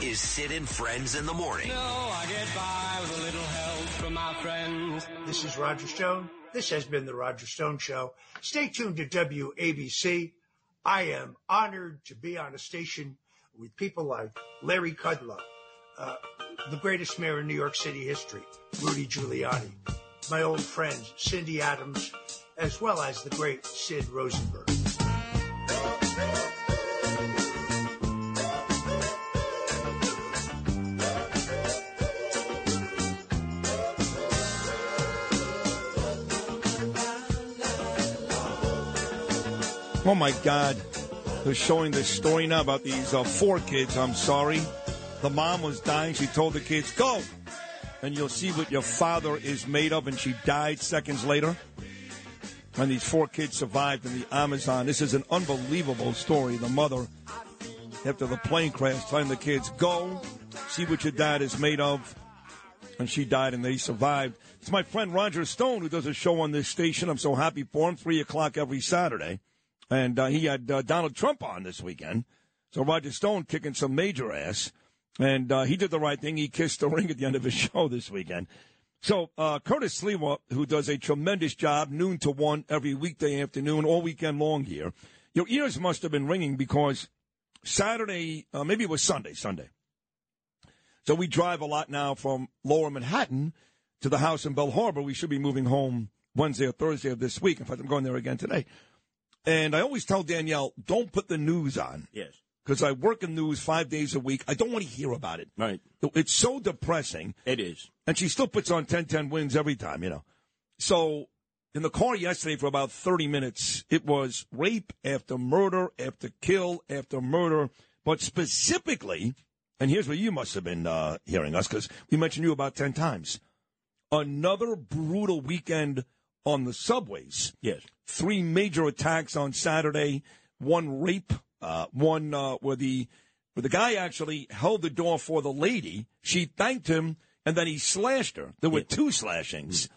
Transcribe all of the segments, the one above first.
This is Sid and Friends in the Morning. No, I get by with a little help from my friends. This is Roger Stone. This has been the Roger Stone Show. Stay tuned to WABC. I am honored to be on a station with people like Larry Kudlow, uh, the greatest mayor in New York City history, Rudy Giuliani, my old friends Cindy Adams, as well as the great Sid Rosenberg. Oh my God. They're showing this story now about these uh, four kids. I'm sorry. The mom was dying. She told the kids, go. And you'll see what your father is made of. And she died seconds later. And these four kids survived in the Amazon. This is an unbelievable story. The mother, after the plane crash, telling the kids, go, see what your dad is made of. And she died and they survived. It's my friend Roger Stone who does a show on this station. I'm so happy for him. Three o'clock every Saturday. And uh, he had uh, Donald Trump on this weekend. So Roger Stone kicking some major ass. And uh, he did the right thing. He kissed the ring at the end of his show this weekend. So uh, Curtis Sliwa, who does a tremendous job, noon to one every weekday afternoon, all weekend long here. Your ears must have been ringing because Saturday, uh, maybe it was Sunday, Sunday. So we drive a lot now from Lower Manhattan to the house in Belle Harbor. We should be moving home Wednesday or Thursday of this week. In fact, I'm going there again today. And I always tell Danielle, don't put the news on. Yes. Because I work in news five days a week. I don't want to hear about it. Right. It's so depressing. It is. And she still puts on 10 10 wins every time, you know. So in the car yesterday for about 30 minutes, it was rape after murder after kill after murder. But specifically, and here's where you must have been uh, hearing us because we mentioned you about 10 times. Another brutal weekend on the subways. Yes. Three major attacks on Saturday. One rape. Uh, one uh, where the where the guy actually held the door for the lady. She thanked him, and then he slashed her. There were two slashings.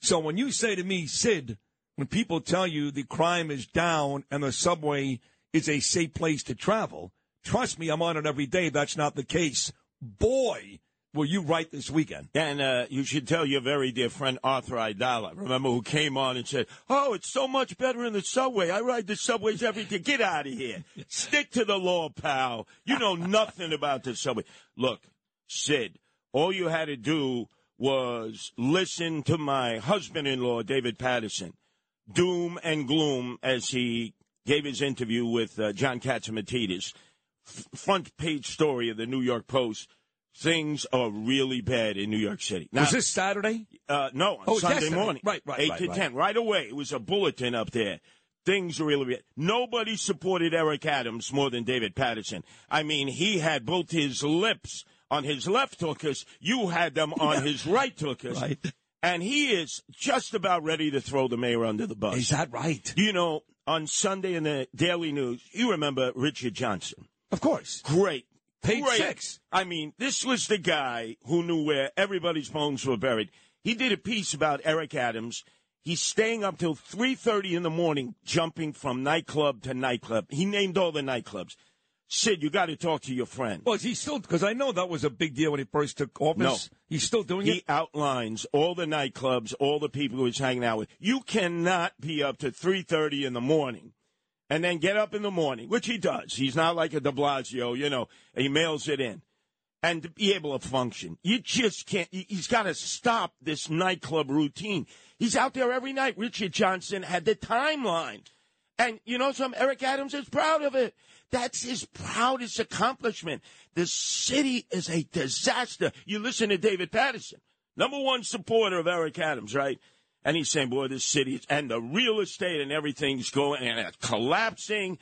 So when you say to me, Sid, when people tell you the crime is down and the subway is a safe place to travel, trust me, I'm on it every day. That's not the case. Boy, were you right this weekend. And uh, you should tell your very dear friend Arthur Aidala, remember, who came on and said, Oh, it's so much better in the subway. I ride the subways every day. Get out of here. Stick to the law, pal. You know nothing about the subway. Look, Sid, all you had to do was listen to my husband in law, David Paterson, doom and gloom as he gave his interview with uh, John Catsimatidis. F- front page story of the New York Post. Things are really bad in New York City. Now, Was this Saturday? uh, no, on Oh, Sunday yesterday. morning. Right, right, Eight right, to right. ten, right away. It was a bulletin up there. Things are really bad. Nobody supported Eric Adams more than David Paterson. I mean, he had both his lips on his left hookers. You had them on his right hookers. Right. And he is just about ready to throw the mayor under the bus. Is that right? You know, on Sunday in the Daily News, you remember Richard Johnson. Of course. Great. Page six. I mean, this was the guy who knew where everybody's bones were buried. He did a piece about Eric Adams. He's staying up till 3.30 in the morning, jumping from nightclub to nightclub. He named all the nightclubs. Sid, you got to talk to your friend. Well, is he still? Because I know that was a big deal when he first took office. No. He's still doing He it. He outlines all the nightclubs, all the people he was hanging out with. You cannot be up to 3.30 in the morning and then get up in the morning, which he does. He's not like a de Blasio, you know, he mails it in. And to be able to function. You just can't, he- he's got to stop this nightclub routine. He's out there every night. Richard Johnson had the timeline. And you know some Eric Adams is proud of it. That's his proudest accomplishment. The city is a disaster. You listen to David Paterson, number one supporter of Eric Adams, right? And he's saying, boy, this city and the real estate and everything's going and it's collapsing.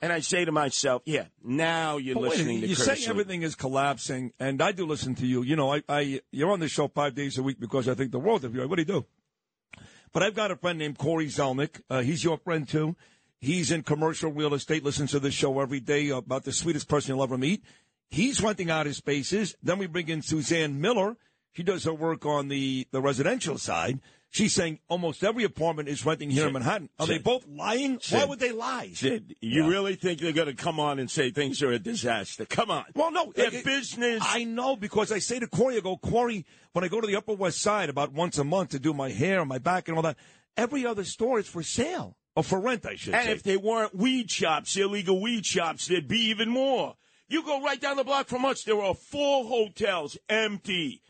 And I say to myself, yeah, now you're But wait listening minute, you say everything is collapsing, and I do listen to you. You know, I, I you're on the show five days a week because I think the world of you. What do you do. But I've got a friend named Corey Zelnick. Uh, he's your friend too. He's in commercial real estate. Listens to this show every day. About the sweetest person you'll ever meet. He's renting out his spaces. Then we bring in Suzanne Miller. She does her work on the the residential side. She's saying almost every apartment is renting here in Manhattan. Are they both lying? Why would they lie? Sid, you Yeah. really think they're going to come on and say things are a disaster? Come on. Well, no, Their it- business. I know because I say to Corey, I go, Corey, when I go to the Upper West Side about once a month to do my hair and my back and all that, every other store is for sale or for rent, I should And say. And if they weren't weed shops, illegal weed shops, there'd be even more. You go right down the block from us, there are four hotels empty.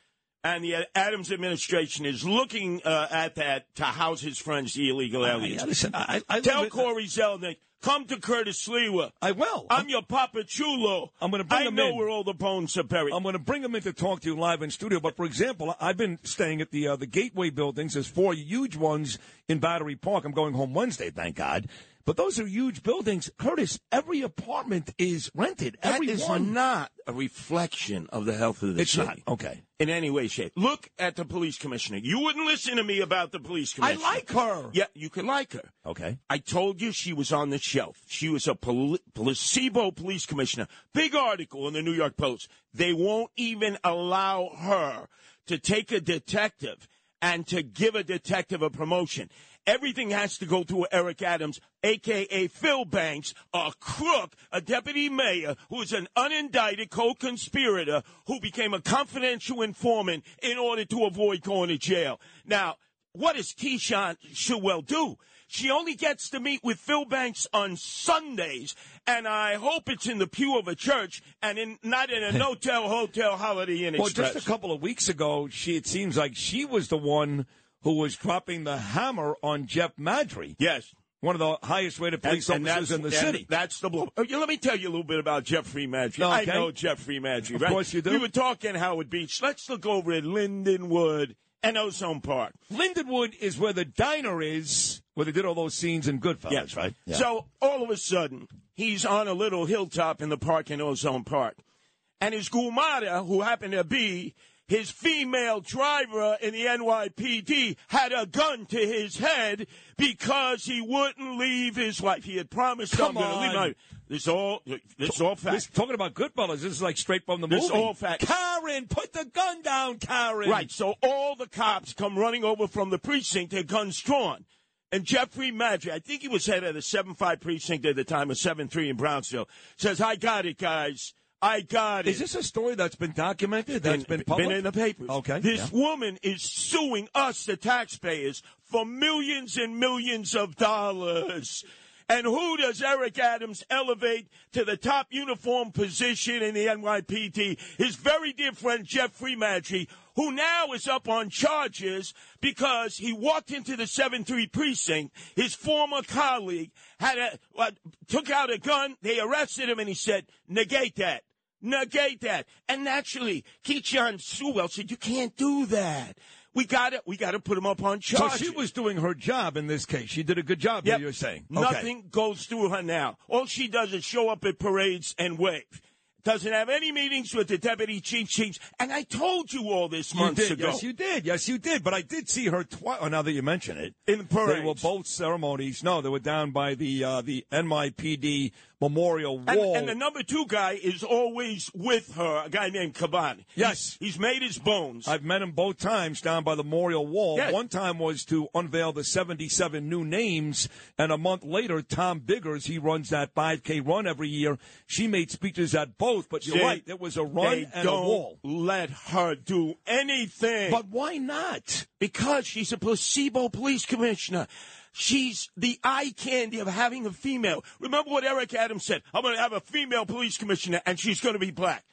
And the Adams administration is looking uh, at that to house his friends, the illegal aliens. Yeah, listen, I, I Tell it- Corey Zelnick, come to Curtis Sliwa. I will. I'm your Papa Chulo. I'm gonna bring I him know in. where all the bones are buried. I'm going to bring them in to talk to you live in studio. But for example, I've been staying at the uh, the Gateway buildings. There's four huge ones in Battery Park. I'm going home Wednesday, thank God. But those are huge buildings. Curtis, every apartment is rented. That Every is one. not a reflection of the health of the It's city. not. Okay. in any way, shape. Look at the police commissioner. You wouldn't listen to me about the police commissioner. I like her. Yeah, you can like her. Okay. I told you she was on the shelf. She was a pol- placebo police commissioner. Big article in the New York Post. They won't even allow her to take a detective and to give a detective a promotion. Everything has to go through Eric Adams, aka Phil Banks, a crook, a deputy mayor who is an unindicted co-conspirator who became a confidential informant in order to avoid going to jail. Now, what does Keechant Sewell do? She only gets to meet with Phil Banks on Sundays, and I hope it's in the pew of a church and in, not in a no-tell hotel Holiday Inn Well, just a couple of weeks ago, she it seems like she was the one who was dropping the hammer on Jeff Maddrey, yes. one of the highest rated police officers in the city. That's the blow. Oh, let me tell you a little bit about Jeffrey Maddrey. I Okay. know Jeffrey Maddrey, Of right? course you do. We were talking Howard Beach. Let's look over at Lindenwood and Ozone Park. Lindenwood is where the diner is, where they did all those scenes in Goodfellas, Yes, right? Yeah. So all of a sudden, he's on a little hilltop in the park in Ozone Park. And his gumada, who happened to be his female driver in the NYPD, had a gun to his head because he wouldn't leave his wife. He had promised Come I'm going to leave my. This all. This all fact. This, talking about Goodfellas, this is like straight from the This movie. all fact. Karen, put the gun down, Karen. Right. So all the cops come running over from the precinct, their guns drawn. And Jeffrey Maddrey, I think he was head of the 7-5 precinct at the time, or 7-3 in Brownsville, says, I got it, guys. I got it. Is this a story that's been documented? That's been public? in the papers. Okay, This yeah. woman is suing us, the taxpayers, for millions and millions of dollars. And who does Eric Adams elevate to the top uniform position in the NYPD? His very dear friend Jeffrey Maddrey, who now is up on charges because he walked into the 7-3 precinct. His former colleague had a, uh, took out a gun. They arrested him and he said, negate that. Negate that. And naturally, Keechant Sewell said, you can't do that. We got to We got to put him up on charges. So she was doing her job in this case. She did a good job, Yep. you're saying. Okay. Nothing goes through her now. All she does is show up at parades and wave. Doesn't have any meetings with the deputy chief chiefs. And I told you all this You months did, ago. yes, you did, yes, you did. But I did see her twice. Oh, now that you mention it, In the parades. they were both ceremonies. No, they were down by the uh, the NYPD Memorial And, Wall. and the number two guy is always with her, a guy named Cabani. Yes. He's, he's made his bones. I've met him both times down by the Memorial Wall. Yes. One time was to unveil the 77 new names, and a month later, Tom Biggers, he runs that 5K run every year. She made speeches at both, but you're Sid, right, there was a run and a wall. let her do anything. But why not? because she's a placebo police commissioner. She's the eye candy of having a female. Remember what Eric Adams said? I'm going to have a female police commissioner, and she's going to be black.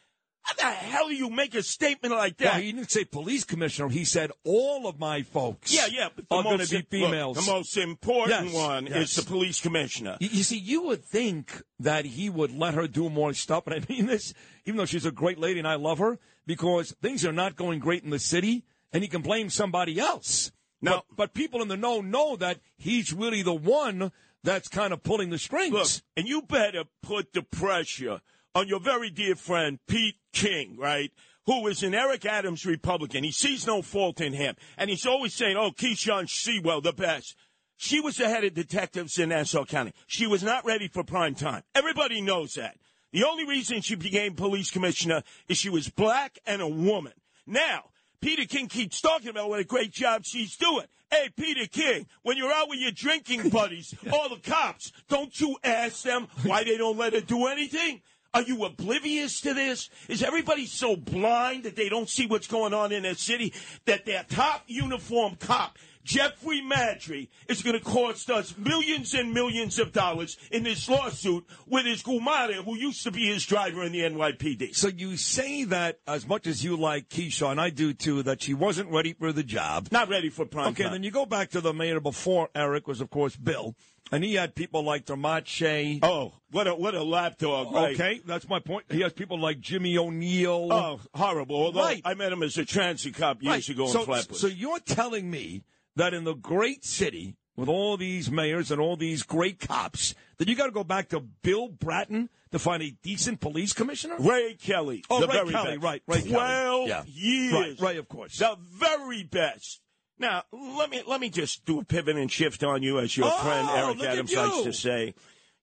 How the hell do you make a statement like that? Well, he didn't say police commissioner. He said all of my folks yeah, yeah. But the are going to most- be look, females. the most important Yes, one yes. is the police commissioner. You, you see, you would think that he would let her do more stuff, and I mean this, even though she's a great lady and I love her, because things are not going great in the city, and he can blame somebody else. No. but, but people in the know know that he's really the one that's kind of pulling the strings. Look, and you better put the pressure on your very dear friend Pete King, right? Who is an Eric Adams Republican. He sees no fault in him. And he's always saying, oh, Keechant Sewell, the best. She was the head of detectives in Nassau County. She was not ready for prime time. Everybody knows that. The only reason she became police commissioner is she was black and a woman. Now, Peter King keeps talking about what a great job she's doing. Hey, Peter King, when you're out with your drinking buddies, all the cops, don't you ask them why they don't let her do anything? Are you oblivious to this? Is everybody so blind that they don't see what's going on in their city that their top uniform cop Jeffrey Maddrey is going to cost us millions and millions of dollars in this lawsuit with his Gumare, who used to be his driver in the NYPD. So you say that as much as you like Keisha, and I do too, that she wasn't ready for the job. Not ready for prime time. Okay, time. then you go back to the mayor before Eric was, of course, Bill, and he had people like Dermot Shea. Oh, what a what a lapdog! Right? Okay, that's my point. He has people like Jimmy O'Neill. Oh, horrible! Although Right. I met him as a transit cop years Right. ago so, in Flatbush. So you're telling me that in the great city with all these mayors and all these great cops, that you got to go back to Bill Bratton to find a decent police commissioner? Ray Kelly, Oh, the Ray very Kelly, best. right, Ray Twelve Yeah. years, Right, right, of course. the very best. Now, let me let me just do a pivot and shift on you, as your Oh, friend Eric Adams likes to say.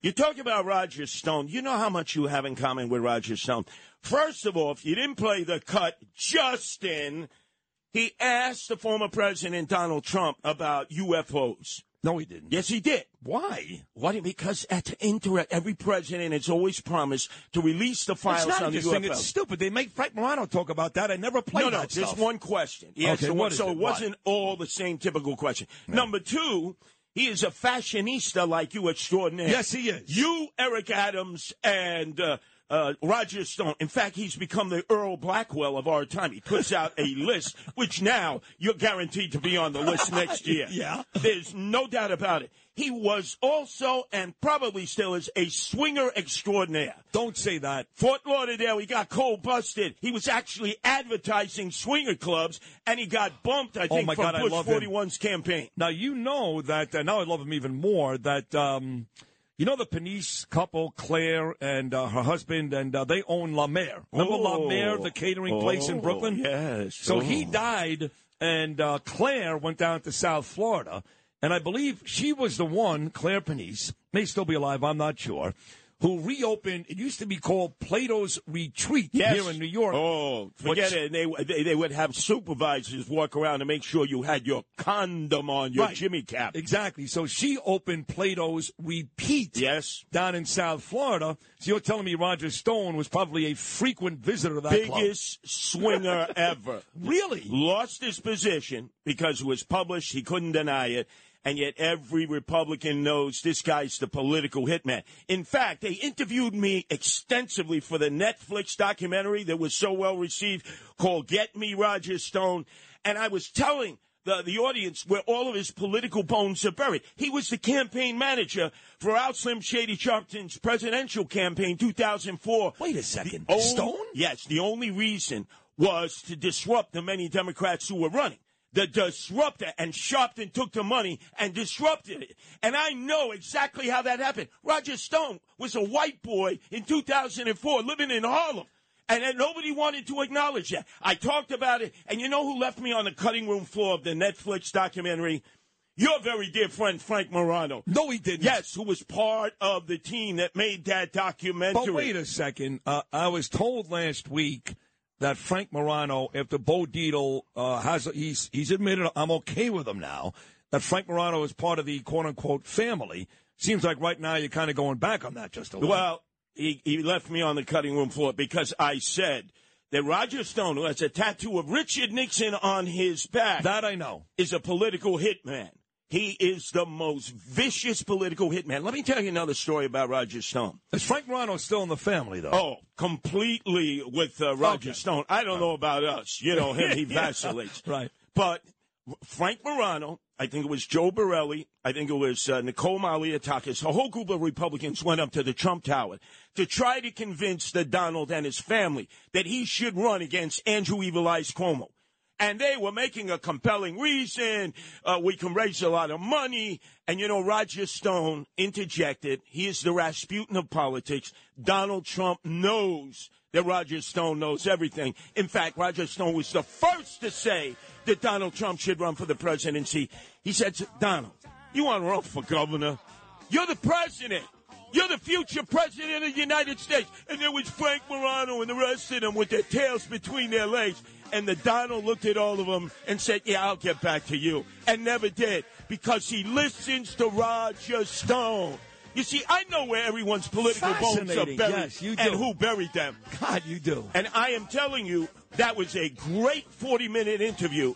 You talk about Roger Stone. You know how much you have in common with Roger Stone. First of all, if you didn't play the cut, Justin, he asked the former president Donald Trump about UFOs. No, he didn't. Yes, he did. Why? Why? Because at the inter- every president has always promised to release the It's files not on the. UFO. It's stupid. They make Frank Morano talk about that. I never played no, no, that just one question. He Okay, answered what one, is so it? it wasn't all the same typical question. Number two, he is a fashionista like you extraordinaire. Yes, he is. You, Eric Adams, and uh, uh, Roger Stone. In fact, he's become the Earl Blackwell of our time. He puts out a list, which now you're guaranteed to be on the list next year. Yeah. There's no doubt about it. He was also, and probably still is, a swinger extraordinaire. Don't say that. Fort Lauderdale, he got cold busted. He was actually advertising swinger clubs, and he got bumped, I Oh, think, my from God, I Bush love him. 41's campaign. Now you know that. Uh, now I love him even more. That um, you know the Penice couple, Claire and uh, her husband, and uh, they own La Mer. Remember La Oh. Mer, the catering place in Oh, Brooklyn? yes. So he Oh. died, and uh, Claire went down to South Florida, and I believe she was the one, Claire Penice, may still be alive. I'm not sure. Who reopened? It used to be called Plato's Retreat Yes. here in New York. Oh, forget Which- it. And they, they they would have supervisors walk around to make sure you had your condom on your Right. Jimmy cap. Exactly. So she opened Plato's Repeat. Yes. Down in South Florida. So you're telling me Roger Stone was probably a frequent visitor to that club? Biggest swinger ever. Really? Lost his position because it was published. He couldn't deny it. And yet every Republican knows this guy's the political hitman. In fact, they interviewed me extensively for the Netflix documentary that was so well received called Get Me Roger Stone. And I was telling the, the audience where all of his political bones are buried. He was the campaign manager for Al Slim Shady Sharpton's presidential campaign 2004. Wait a second. The only- Stone? Yes, the only reason was to disrupt the many Democrats who were running. The disruptor and Sharpton took the money and disrupted it. And I know exactly how that happened. Roger Stone was a white boy in 2004 living in Harlem. And nobody wanted to acknowledge that. I talked about it, and you know who left me on the cutting room floor of the Netflix documentary? Your very dear friend Frank Morano. No, he didn't. Yes, who was part of the team that made that documentary. But wait a second. Uh, I was told last week that Frank Morano, after Bo Dietl uh, has, he's he's admitted I'm okay with him now. That Frank Morano is part of the quote unquote family. Seems like right now you're kind of going back on that just a little. Well, he, he left me on the cutting room floor because I said that Roger Stone, who has a tattoo of Richard Nixon on his back, that I know. is a political hitman. He is the most vicious political hitman. Let me tell you another story about Roger Stone. Is Frank Morano still in the family though? Oh, completely with uh, Roger Okay. Stone. I don't know about us. You know him; he vacillates. Right. But Frank Morano, I think it was Joe Borelli, I think it was uh, Nicole Malliotakis, a whole group of Republicans went up to the Trump Tower to try to convince the Donald and his family that he should run against Andrew Evil Eyes Cuomo. And they were making a compelling reason. Uh, we can raise a lot of money. And you know, Roger Stone interjected. He is the Rasputin of politics. Donald Trump knows that Roger Stone knows everything. In fact, Roger Stone was the first to say that Donald Trump should run for the presidency. He said, Donald, you want to run for governor? You're the president. You're the future president of the United States. And there was Frank Morano and the rest of them with their tails between their legs. And the Donald looked at all of them and said, Yeah, I'll get back to you. And never did because he listens to Roger Stone. You see, I know where everyone's political bones are buried Yes, you do. and who buried them. God, you do. And I am telling you, that was a great 40 minute interview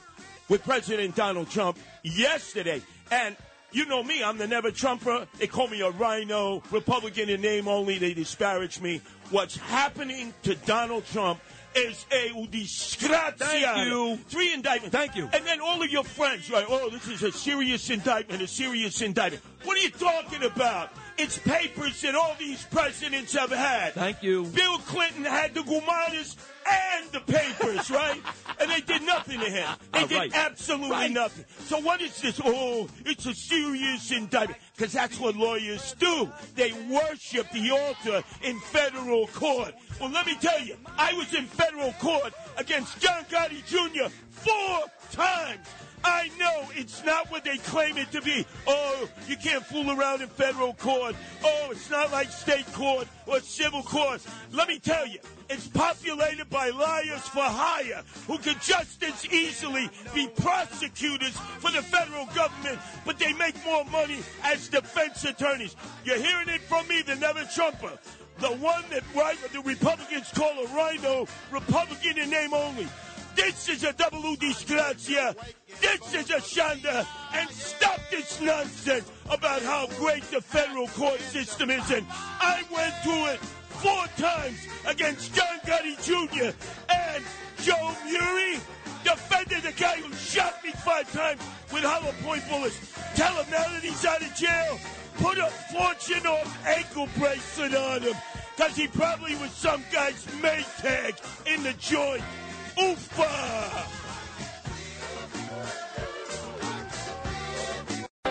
with President Donald Trump yesterday. And you know me, I'm the never Trumper. They call me a rhino, Republican in name only. They disparage me. What's happening to Donald Trump is a disgrazia. Thank you. Three indictments. Thank you. And then all of your friends, right? Oh, this is a serious indictment, a serious indictment. What are you talking about? It's papers that all these presidents have had. Thank you. Bill Clinton had the Gumanas and the papers, right? and they did nothing to him. They Oh, did right. absolutely Right. nothing. So what is this? Oh, it's a serious indictment. Because that's what lawyers do. They worship the altar in federal court. Well, let me tell you, I was in federal court against John Gotti Jr. four times. I know it's not what they claim it to be. Oh, you can't fool around in federal court. Oh, it's not like state court or civil court. Let me tell you, it's populated by liars for hire who could just as easily be prosecutors for the federal government, but they make more money as defense attorneys. You're hearing it from me, the never Trumper. The one that right, the Republicans call a rhino, Republican in name only. This is a double disgrazia. This is a shanda. And stop this nonsense about how great the federal court system is. And I went through it four times against John Gotti Jr. and Joe Murray defended the guy who shot me five times with hollow point bullets. Tell him now that he's out of jail, put a fortune off ankle bracelet on him. Cause he probably was some guy's Maytag in the joint. Oofa!